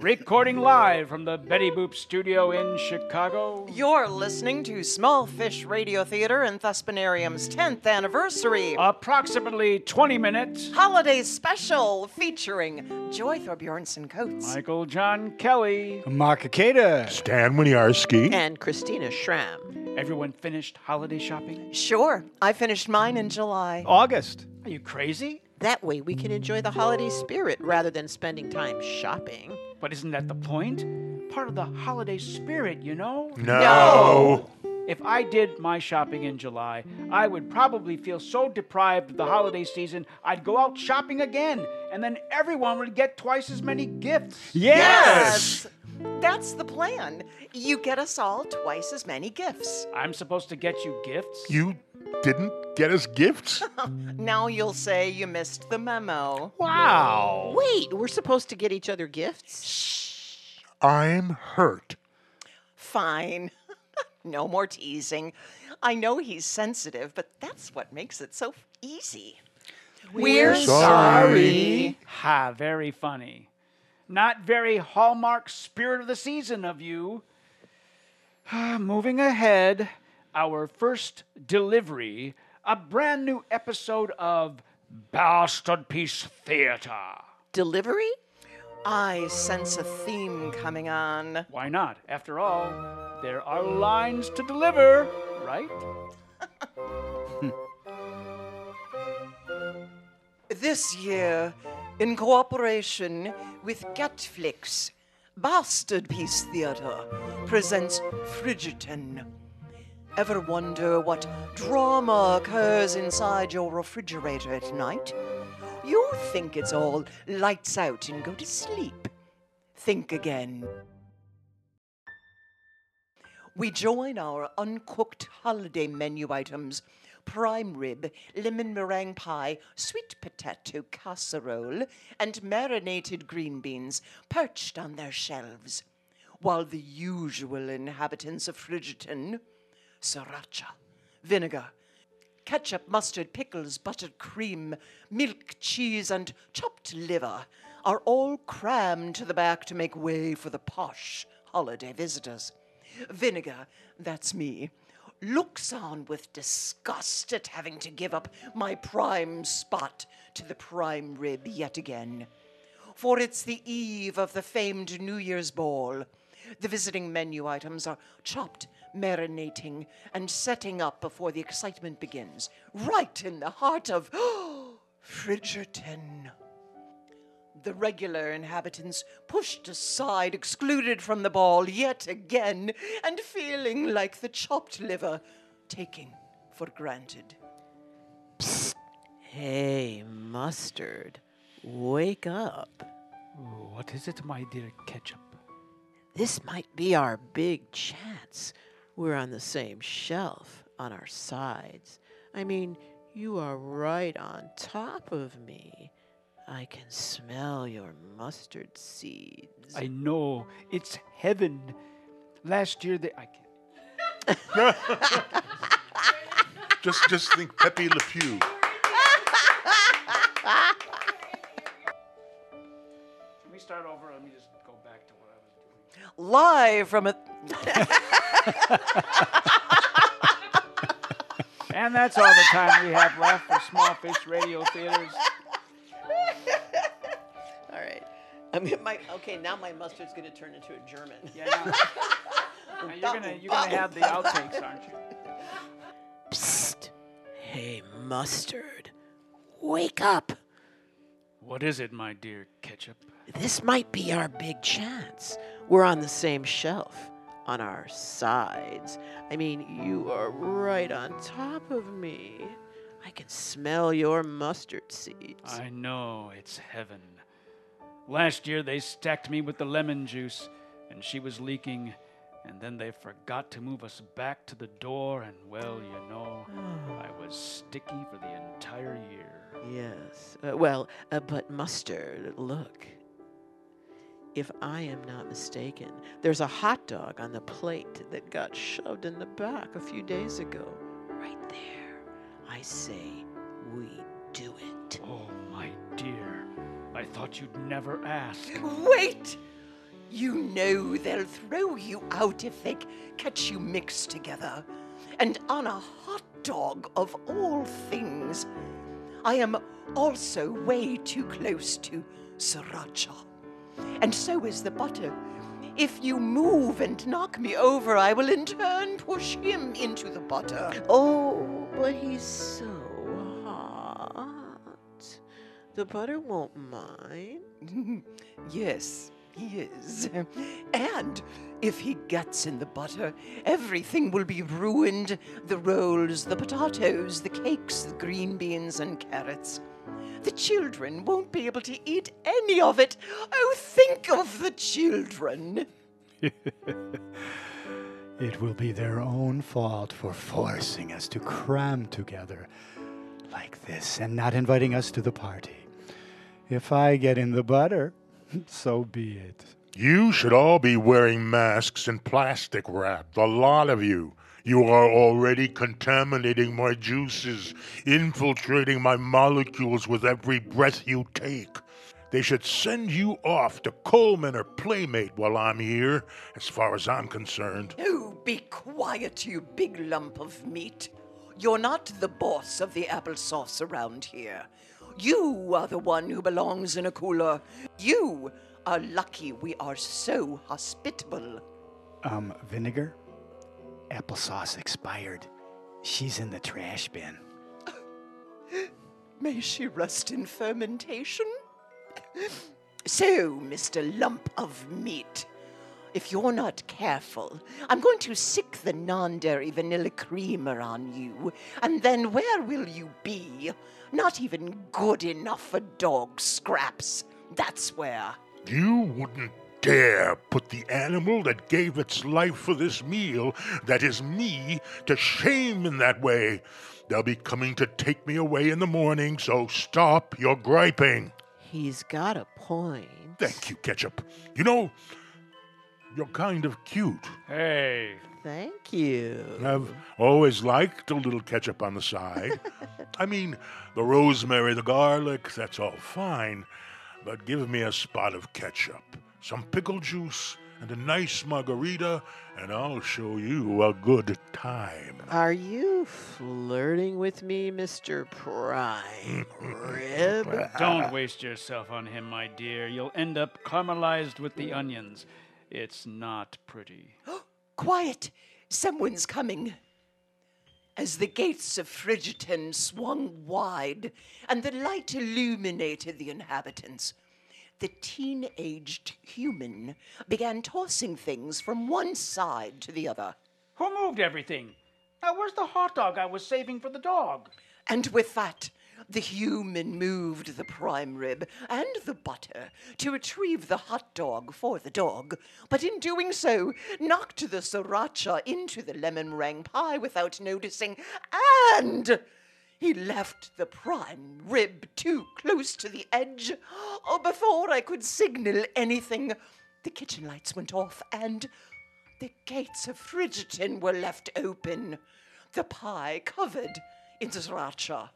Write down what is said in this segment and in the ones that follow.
Recording live from the Betty Boop studio in Chicago. You're listening to Small Fish Radio Theater and Thespinarium's 10th anniversary Approximately 20 minutes. holiday special featuring Joy Thorbjornson Coates. Michael John Kelly. Mark Akeda. Stan Winiarski. and Christina Schramm. Everyone finished holiday shopping? Sure, I finished mine in July. August. Are you crazy? That way we can enjoy the holiday spirit rather than spending time shopping. But isn't that the point? Part of the holiday spirit, you know? No. If I did my shopping in July, I would probably feel so deprived of the holiday season, I'd go out shopping again, and then everyone would get twice as many gifts. Yes. That's the plan. You get us all twice as many gifts. I'm supposed to get you gifts? You didn't get us gifts? Now you'll say you missed the memo. Wow. Wait, we're supposed to get each other gifts? Shh. I'm hurt. Fine. no more teasing. I know he's sensitive, but that's what makes it so easy. We're sorry. Ha, very funny. Not very hallmark spirit of the season of you. Moving ahead, our first delivery, a brand new episode of Bastard Piece Theater. Delivery? I sense a theme coming on. Why not? After all, there are lines to deliver, right? This year, in cooperation with Getflix, Bastard Piece Theater presents Frigiton. Ever wonder what drama occurs inside your refrigerator at night? You think it's all lights out and go to sleep. Think again. We join our uncooked holiday menu items prime rib, lemon meringue pie, sweet potato casserole, and marinated green beans perched on their shelves, while the usual inhabitants of Frigiton sriracha, vinegar, ketchup, mustard, pickles, buttered cream, milk, cheese, and chopped liver are all crammed to the back to make way for the posh holiday visitors. Vinegar, that's me, looks on with disgust at having to give up my prime spot to the prime rib yet again. For it's the eve of the famed New Year's ball. The visiting menu items are chopped, marinating, and setting up before the excitement begins, right in the heart of Frigerton. The regular inhabitants pushed aside, excluded from the ball yet again, and feeling like the chopped liver taking for granted. Psst. Hey, mustard, wake up. What is it, my dear ketchup? This might be our big chance. We're on the same shelf, on our sides. I mean, you are right on top of me. I can smell your mustard seeds. I know, it's heaven. Last year they. I can't. Just just think Pepe Le Pew. Can we start over? Let me just go back to what I was doing. Live from a. And that's all the time we have left for Small Fish Radio Theaters. Right. I'm gonna, my, okay, now my mustard's going to turn into a German. Yeah, now, now you're gonna you're gonna have the outtakes, aren't you? Psst. Hey, mustard, wake up. What is it, my dear ketchup? This might be our big chance. We're on the same shelf, on our sides. I mean, you are right on top of me. I can smell your mustard seeds. I know it's heaven. Last year they stacked me with the lemon juice, and she was leaking, and then they forgot to move us back to the door, and well, you know, I was sticky for the entire year. Yes. Uh, well, uh, but mustard, look. If I am not mistaken, there's a hot dog on the plate that got shoved in the back a few days ago. Right there. I say we do it. Oh, my dear, I thought you'd never ask. Wait! You know they'll throw you out if they catch you mixed together. And on a hot dog of all things, I am also way too close to sriracha. And so is the butter. If you move and knock me over, I will in turn push him into the butter. Oh, but he's so The butter won't mind. Yes, he is. And if he gets in the butter, everything will be ruined the rolls, the potatoes, the cakes, the green beans, and carrots. The children won't be able to eat any of it. Oh, think of the children. It will be their own fault for forcing us to cram together like this and not inviting us to the party. If I get in the butter, so be it. You should all be wearing masks and plastic wrap, the lot of you. You are already contaminating my juices, infiltrating my molecules with every breath you take. They should send you off to Coleman or Playmate while I'm here, as far as I'm concerned. Oh, be quiet, you big lump of meat. You're not the boss of the applesauce around here. You are the one who belongs in a cooler. You are lucky we are so hospitable. Um, vinegar? Applesauce expired. She's in the trash bin. May she rest in fermentation? So, Mr. Lump of Meat, if you're not careful, I'm going to sick the non dairy vanilla creamer on you, and then where will you be? Not even good enough for dog scraps. That's where. You wouldn't dare put the animal that gave its life for this meal, that is me, to shame in that way. They'll be coming to take me away in the morning, so stop your griping. He's got a point. Thank you, Ketchup. You know, you're kind of cute. Hey, Thank you. I've always liked a little ketchup on the side. I mean, the rosemary, the garlic, that's all fine. But give me a spot of ketchup, some pickle juice, and a nice margarita, and I'll show you a good time. Are you flirting with me, Mr. Prime Rib? don't waste yourself on him, my dear. You'll end up caramelized with the onions. It's not pretty. Quiet! Someone's coming. As the gates of Frigiton swung wide and the light illuminated the inhabitants, the teen aged human began tossing things from one side to the other. Who moved everything? Now, where's the hot dog I was saving for the dog? And with that, the human moved the prime rib and the butter to retrieve the hot dog for the dog, but in doing so, knocked the sriracha into the lemon meringue pie without noticing, and he left the prime rib too close to the edge. Oh, before I could signal anything, the kitchen lights went off and the gates of Frigiton were left open. The pie covered in sriracha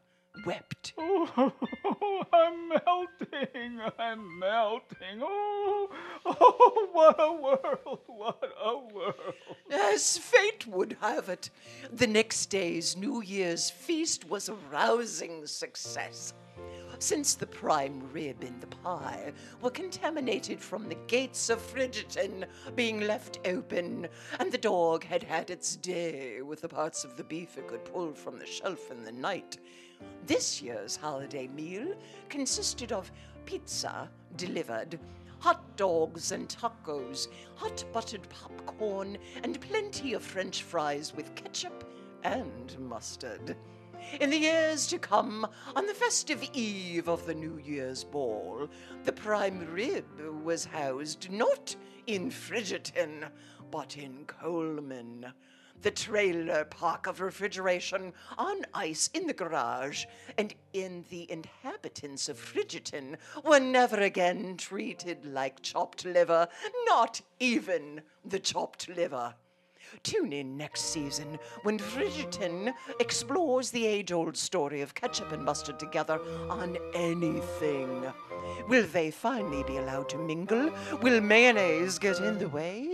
wept. Oh, I'm melting. I'm melting. Oh, oh, what a world. What a world. As fate would have it, the next day's New Year's feast was a rousing success. Since the prime rib and the pie were contaminated from the gates of Frigiton being left open, and the dog had had its day with the parts of the beef it could pull from the shelf in the night, this year's holiday meal consisted of pizza delivered, hot dogs and tacos, hot buttered popcorn, and plenty of french fries with ketchup and mustard. In the years to come, on the festive eve of the New Year's ball, the prime rib was housed not in Frigiton, but in Coleman. The trailer park of refrigeration on ice in the garage, and in the inhabitants of Frigiton were never again treated like chopped liver, not even the chopped liver. Tune in next season when Bridgerton explores the age old story of ketchup and mustard together on anything. Will they finally be allowed to mingle? Will mayonnaise get in the way?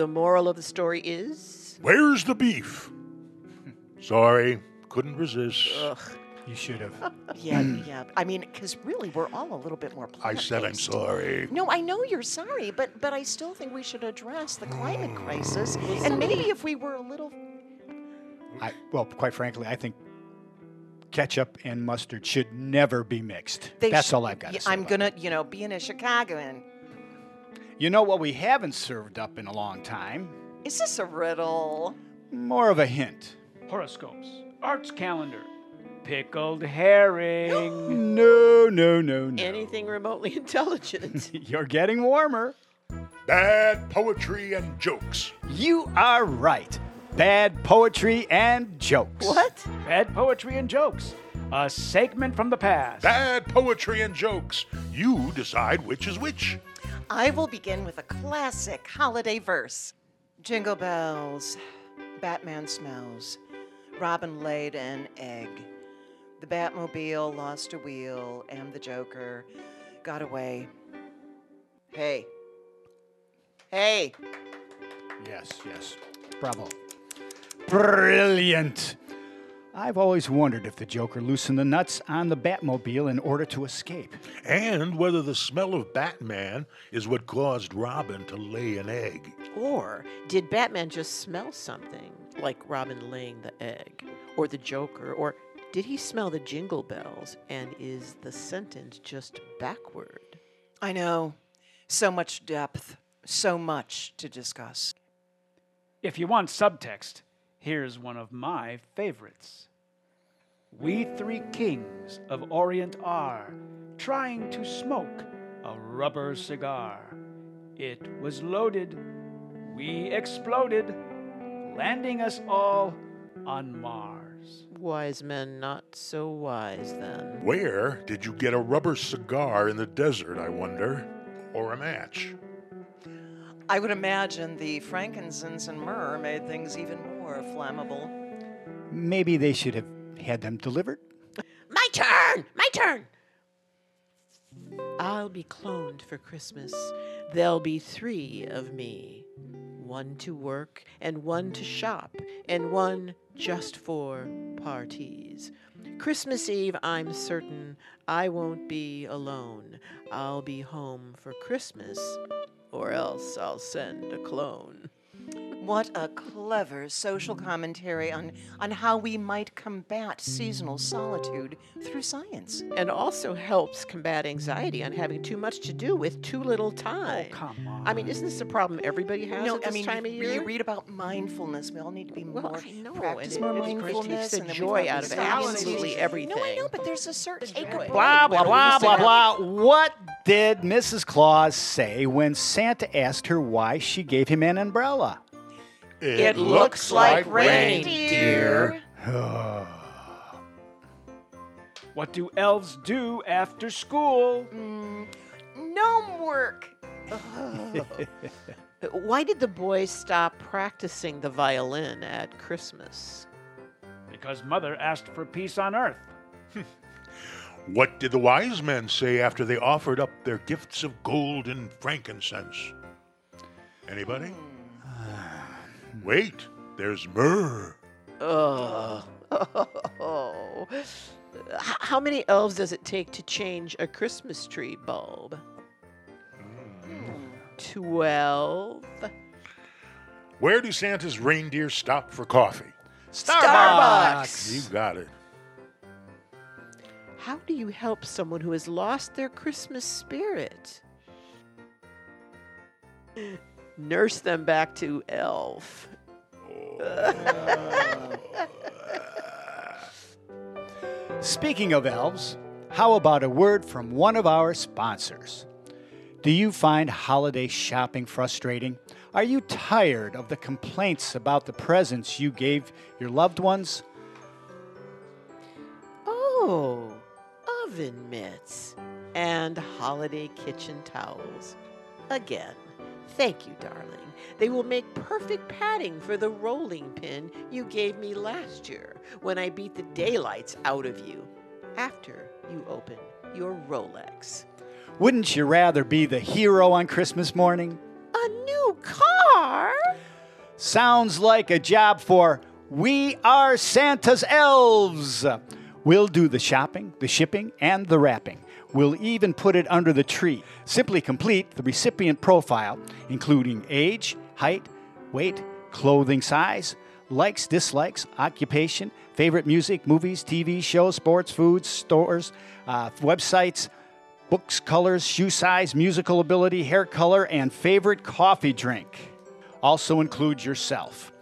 The moral of the story is? Where's the beef? Sorry, couldn't resist. Ugh. You should have. Yeah, yeah. I mean, because really, we're all a little bit more. I said I'm sorry. No, I know you're sorry, but but I still think we should address the climate hmm. crisis. And maybe if we were a little I, well, quite frankly, I think ketchup and mustard should never be mixed. They That's sh- all I've got to Yeah, say. I'm about gonna, you know, being a Chicagoan. It. You know what we haven't served up in a long time? Is this a riddle? More of a hint. Horoscopes, arts calendar, pickled herring. No, no, no, no. Anything remotely intelligent. You're getting warmer. Bad poetry and jokes. You are right. Bad poetry and jokes. what? Bad poetry and jokes. A segment from the past. Bad poetry and jokes. You decide which is which. I will begin with a classic holiday verse. Jingle bells, Batman smells, Robin laid an egg. The Batmobile lost a wheel, and the Joker got away. Hey. Hey. Yes, yes. Bravo. Brilliant. I've always wondered if the Joker loosened the nuts on the Batmobile in order to escape. And whether the smell of Batman is what caused Robin to lay an egg. Or did Batman just smell something, like Robin laying the egg, or the Joker, or did he smell the jingle bells and is the sentence just backward? I know. So much depth, so much to discuss. If you want subtext, here's one of my favorites. We three kings of Orient are trying to smoke a rubber cigar. It was loaded, we exploded, landing us all on Mars. Wise men not so wise then. Where did you get a rubber cigar in the desert, I wonder? Or a match? I would imagine the frankincense and myrrh made things even more flammable. Maybe they should have had them delivered. My turn! My turn! I'll be cloned for Christmas. There'll be three of me one to work, and one to shop, and one just for parties. Christmas Eve, I'm certain I won't be alone. I'll be home for Christmas, or else I'll send a clone. What a clever social commentary on, on how we might combat seasonal solitude through science. And also helps combat anxiety on having too much to do with too little time. Oh, come on. I mean, isn't this a problem everybody has no, at this I mean, time of year? you read about mindfulness. We all need to be well, more I know, practice and more it, it mindfulness. takes the and joy out of absolutely everything. No, I know, but there's a certain joy. acre Blah, blah, blah, blah, blah. What did Mrs. Claus say when Santa asked her why she gave him an umbrella? It looks like reindeer. What do elves do after school? Mm, gnome work. Why did the boys stop practicing the violin at Christmas? Because mother asked for peace on earth. What did the wise men say after they offered up their gifts of gold and frankincense? Anybody? Hmm. Wait, there's myrrh. Ugh. Oh. How many elves does it take to change a Christmas tree bulb? Twelve. Where do Santa's reindeer stop for coffee? Starbucks. You got it. How do you help someone who has lost their Christmas spirit? Nurse them back to elf. Speaking of elves, how about a word from one of our sponsors? Do you find holiday shopping frustrating? Are you tired of the complaints about the presents you gave your loved ones? Oh, oven mitts and holiday kitchen towels. Again, thank you, darling. They will make perfect padding for the rolling pin you gave me last year when I beat the daylights out of you after you open your Rolex. Wouldn't you rather be the hero on Christmas morning? A new car? Sounds like a job for We Are Santa's Elves. We'll do the shopping, the shipping, and the wrapping. We'll even put it under the tree. Simply complete the recipient profile, including age, height, weight, clothing size, likes, dislikes, occupation, favorite music, movies, TV shows, sports, foods, stores, uh, websites, books, colors, shoe size, musical ability, hair color, and favorite coffee drink. Also include yourself.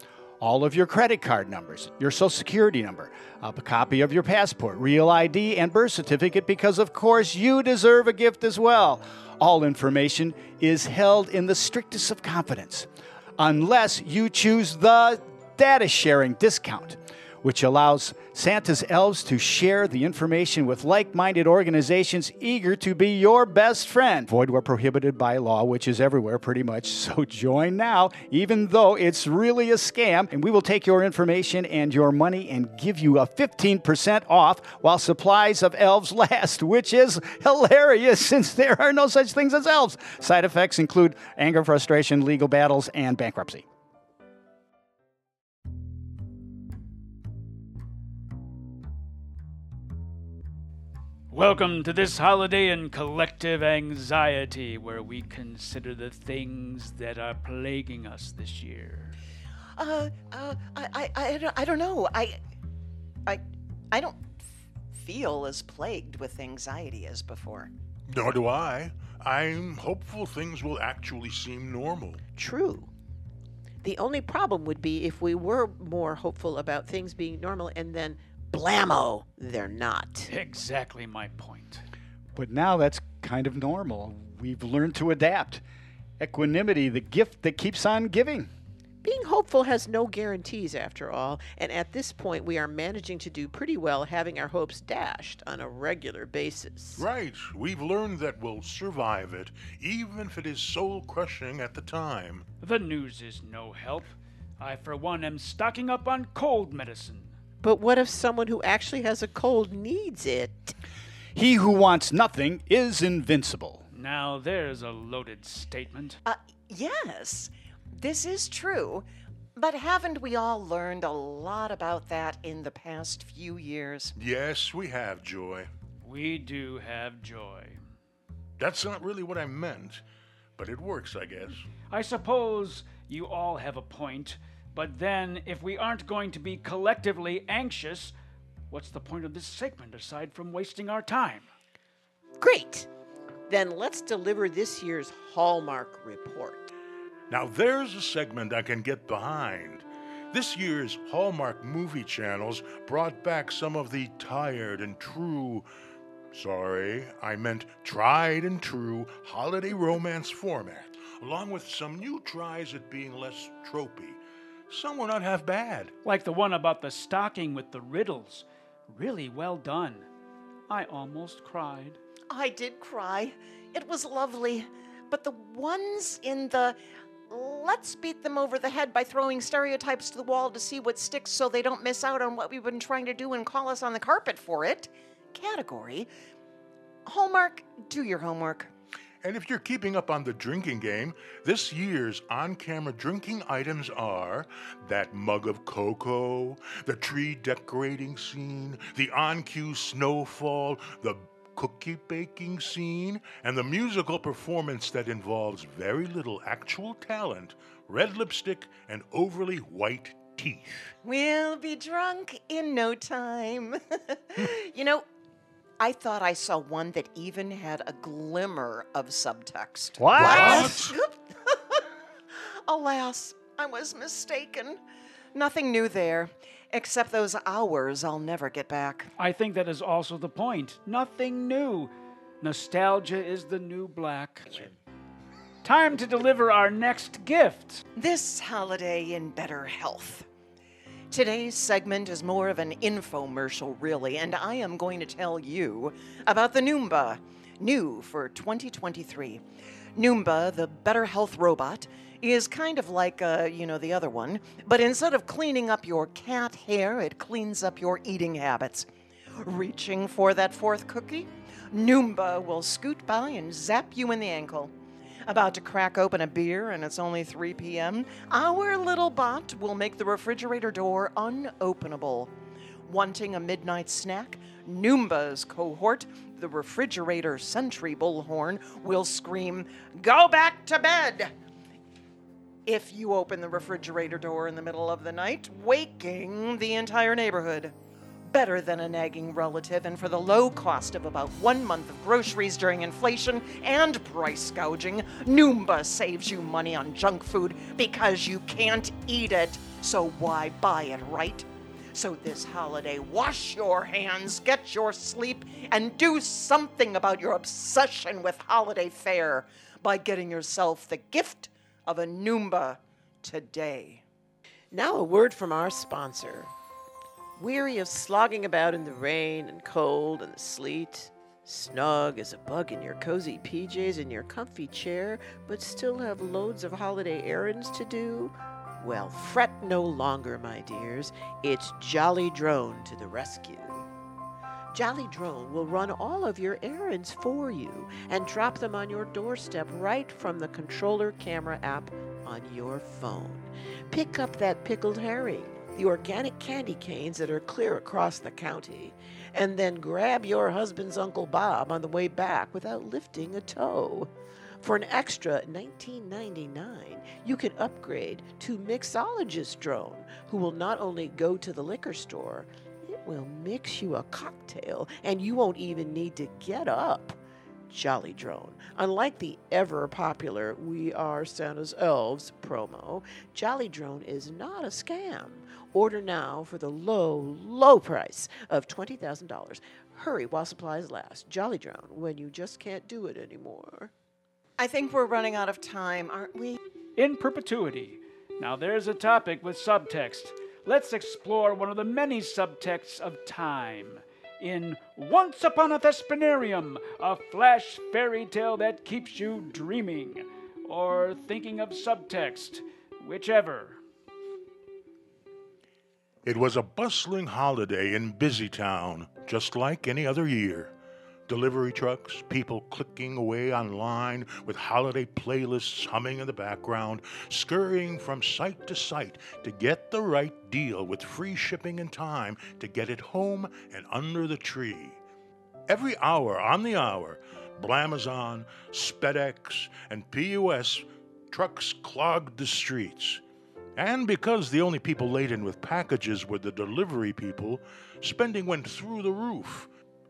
All of your credit card numbers, your social security number, a copy of your passport, real ID, and birth certificate because, of course, you deserve a gift as well. All information is held in the strictest of confidence, unless you choose the data sharing discount, which allows Santa's elves to share the information with like minded organizations eager to be your best friend. Void where prohibited by law, which is everywhere pretty much. So join now, even though it's really a scam, and we will take your information and your money and give you a 15% off while supplies of elves last, which is hilarious since there are no such things as elves. Side effects include anger, frustration, legal battles, and bankruptcy. Welcome to this holiday in collective anxiety, where we consider the things that are plaguing us this year. Uh, uh, I, I, I, don't- I don't know. I, I, I don't feel as plagued with anxiety as before. Nor do I. I'm hopeful things will actually seem normal. True. The only problem would be if we were more hopeful about things being normal and then blammo, they're not. Exactly my point. But now that's kind of normal. We've learned to adapt. Equanimity, the gift that keeps on giving. Being hopeful has no guarantees, after all, and at this point, we are managing to do pretty well having our hopes dashed on a regular basis. Right, we've learned that we'll survive it, even if it is soul crushing at the time. The news is no help. I, for one, am stocking up on cold medicine. But what if someone who actually has a cold needs it? He who wants nothing is invincible. Now, there's a loaded statement. Uh, yes, this is true. But haven't we all learned a lot about that in the past few years? Yes, we have, Joy. We do have joy. That's not really what I meant, but it works, I guess. I suppose you all have a point, but then if we aren't going to be collectively anxious, what's the point of this segment aside from wasting our time? Great! Then let's deliver this year's Hallmark report. Now there's a segment I can get behind. This year's Hallmark movie channels brought back some of the tired and true. Sorry, I meant tried and true holiday romance format, along with some new tries at being less tropey. Some were not half bad. Like the one about the stocking with the riddles. Really well done. I almost cried. I did cry. It was lovely. But the ones in the let's beat them over the head by throwing stereotypes to the wall to see what sticks so they don't miss out on what we've been trying to do and call us on the carpet for it category. Hallmark, do your homework. And if you're keeping up on the drinking game, this year's on camera drinking items are that mug of cocoa, the tree decorating scene, the on cue snowfall, the cookie baking scene, and the musical performance that involves very little actual talent, red lipstick, and overly white teeth. We'll be drunk in no time. you know, I thought I saw one that even had a glimmer of subtext. What? Alas, I was mistaken. Nothing new there, except those hours I'll never get back. I think that is also the point. Nothing new. Nostalgia is the new black. Time to deliver our next gift. This holiday in better health. Today's segment is more of an infomercial, really, and I am going to tell you about the Noomba, new for 2023. Noomba, the better health robot, is kind of like, uh, you know, the other one, but instead of cleaning up your cat hair, it cleans up your eating habits. Reaching for that fourth cookie? Noomba will scoot by and zap you in the ankle. About to crack open a beer and it's only 3 p.m., our little bot will make the refrigerator door unopenable. Wanting a midnight snack? Noomba's cohort, the refrigerator sentry bullhorn, will scream, Go back to bed! If you open the refrigerator door in the middle of the night, waking the entire neighborhood better than a nagging relative, and for the low cost of about one month of groceries during inflation and price gouging, Noomba saves you money on junk food because you can't eat it. So why buy it, right? So this holiday, wash your hands, get your sleep, and do something about your obsession with holiday fare by getting yourself the gift of a Noomba today. Now, a word from our sponsor. Weary of slogging about in the rain and cold and the sleet, snug as a bug in your cozy PJs in your comfy chair, but still have loads of holiday errands to do? Well, fret no longer, my dears. It's Jolly Drone to the rescue. Jolly Drone will run all of your errands for you and drop them on your doorstep right from the controller camera app on your phone. Pick up that pickled herring the organic candy canes that are clear across the county, and then grab your husband's Uncle Bob on the way back without lifting a toe. For an extra $19.99, you can upgrade to Mixologist Drone, who will not only go to the liquor store, it will mix you a cocktail, and you won't even need to get up. Jolly Drone. Unlike the ever popular We Are Santa's Elves promo, Jolly Drone is not a scam. Order now for the low, low price of $20,000. Hurry while supplies last. Jolly Drone, when you just can't do it anymore. I think we're running out of time, aren't we? In perpetuity. Now there's a topic with subtext. Let's explore one of the many subtexts of time. In Once Upon a Thespinarium, a flash fairy tale that keeps you dreaming, or thinking of subtext, whichever. It was a bustling holiday in Busy Town, just like any other year. Delivery trucks, people clicking away online with holiday playlists humming in the background, scurrying from site to site to get the right deal with free shipping and time to get it home and under the tree. Every hour on the hour, Blamazon, SpedEx, and PUS trucks clogged the streets. And because the only people laden with packages were the delivery people, spending went through the roof.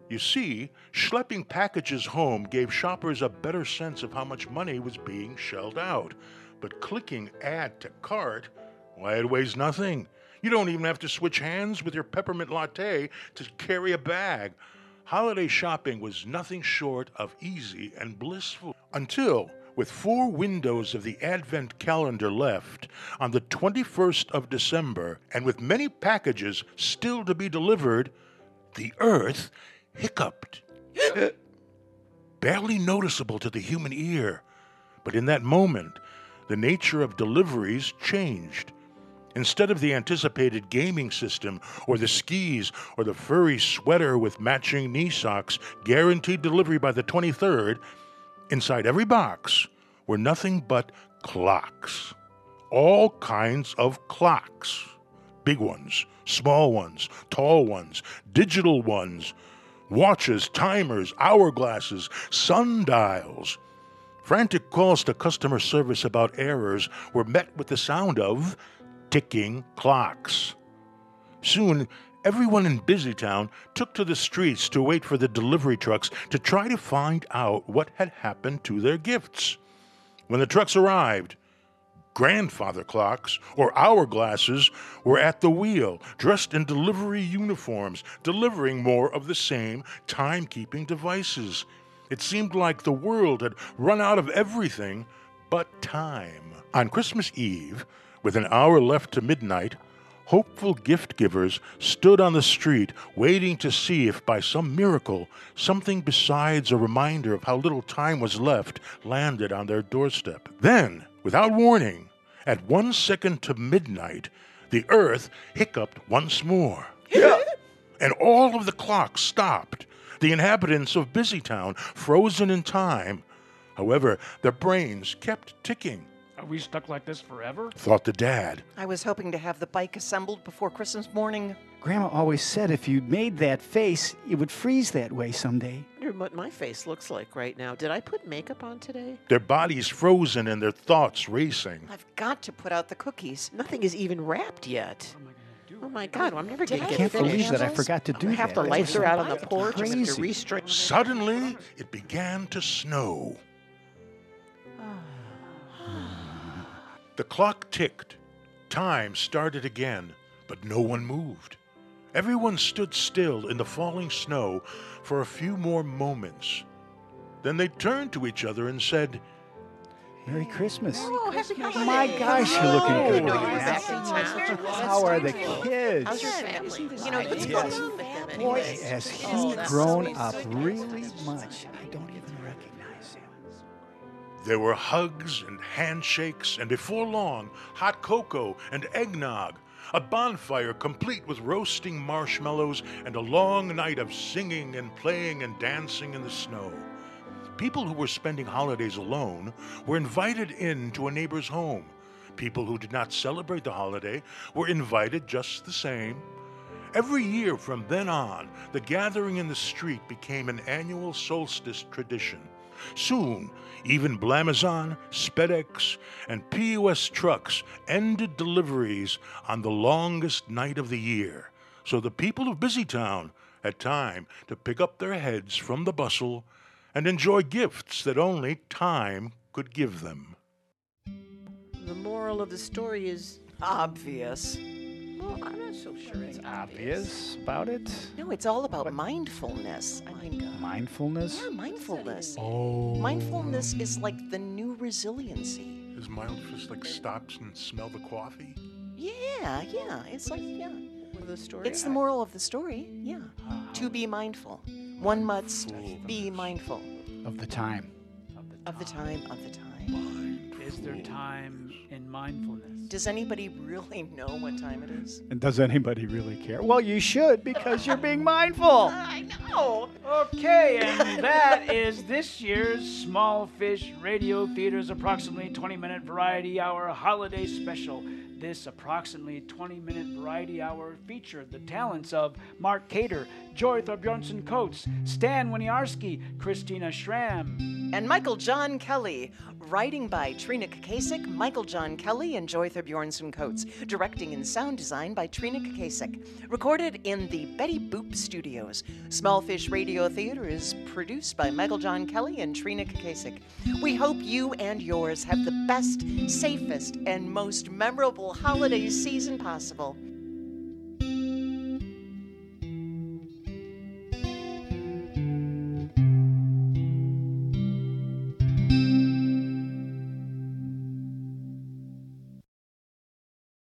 You see, schlepping packages home gave shoppers a better sense of how much money was being shelled out. But clicking add to cart, why, it weighs nothing. You don't even have to switch hands with your peppermint latte to carry a bag. Holiday shopping was nothing short of easy and blissful until with four windows of the Advent calendar left on the 21st of December, and with many packages still to be delivered, the earth hiccuped. Barely noticeable to the human ear, but in that moment, the nature of deliveries changed. Instead of the anticipated gaming system, or the skis, or the furry sweater with matching knee socks, guaranteed delivery by the 23rd, Inside every box were nothing but clocks. All kinds of clocks. Big ones, small ones, tall ones, digital ones, watches, timers, hourglasses, sundials. Frantic calls to customer service about errors were met with the sound of ticking clocks. Soon, Everyone in Busytown took to the streets to wait for the delivery trucks to try to find out what had happened to their gifts. When the trucks arrived, grandfather clocks or hourglasses were at the wheel, dressed in delivery uniforms, delivering more of the same timekeeping devices. It seemed like the world had run out of everything but time. On Christmas Eve, with an hour left to midnight, Hopeful gift givers stood on the street waiting to see if by some miracle something besides a reminder of how little time was left landed on their doorstep. Then, without warning, at one second to midnight, the earth hiccuped once more. and all of the clocks stopped. The inhabitants of Busytown frozen in time. However, their brains kept ticking, Are we stuck like this forever? thought the dad. I was hoping to have the bike assembled before Christmas morning. Grandma always said if you made that face, it would freeze that way someday. wonder what my face looks like right now. Did I put makeup on today? Their bodies frozen and their thoughts racing. I've got to put out the cookies. Nothing is even wrapped yet. Oh my God, I'm never Did going I to I get can't believe that I forgot to do Half that. the lights are out on the so porch. I have to Crazy. restring. Suddenly, it began to snow. The clock ticked. Time started again, but no one moved. Everyone stood still in the falling snow for a few more moments. Then they turned to each other and said, Merry Christmas. Oh, happy Oh my gosh, you're looking good. no, you're back in town. How are the kids? How's your family? You know, it's Yes. going Boy, Anyway. has he Oh, grown up really much. I don't even recognize him. There were hugs and handshakes, and before long, hot cocoa and eggnog, a bonfire complete with roasting marshmallows, and a long night of singing and playing and dancing in the snow. People who were spending holidays alone were invited in to a neighbor's home. People who did not celebrate the holiday were invited just the same. Every year from then on, the gathering in the street became an annual solstice tradition. Soon, even Blamazon, SpedEx, and PUS trucks ended deliveries on the longest night of the year, so the people of Busytown had time to pick up their heads from the bustle and enjoy gifts that only time could give them. The moral of the story is, obvious. Well, I'm not so sure it's obvious. Obvious about it? No, it's all about mindfulness. I think. uh, Mindfulness? Yeah, mindfulness. Oh. Mindfulness is like the new resiliency. His mindfulness like stops and smell the coffee. Yeah, yeah. It's like, yeah. Of the story. It's the moral of the story. Yeah. To be mindful. One must be mindful Of the time. of the time, of the time. Is there time in mindfulness? Does anybody really know what time it is? And does anybody really care? Well, you should because you're being mindful. I know. Okay, and that is this year's Small Fish Radio Theater's approximately 20 minute variety hour holiday special. This approximately 20 minute variety hour featured the talents of Mark Cater, Joy Thorbjornsen Coates, Stan Winiarski, Christina Schramm. And Michael John Kelly. Writing by Trina Kakasik, Michael John Kelly, and Joy Bjornson Coates. Directing and sound design by Trina Kakasik. Recorded in the Betty Boop Studios. Small Fish Radio Theater is produced by Michael John Kelly and Trina Kakasik. We hope you and yours have the best, safest, and most memorable holiday season possible.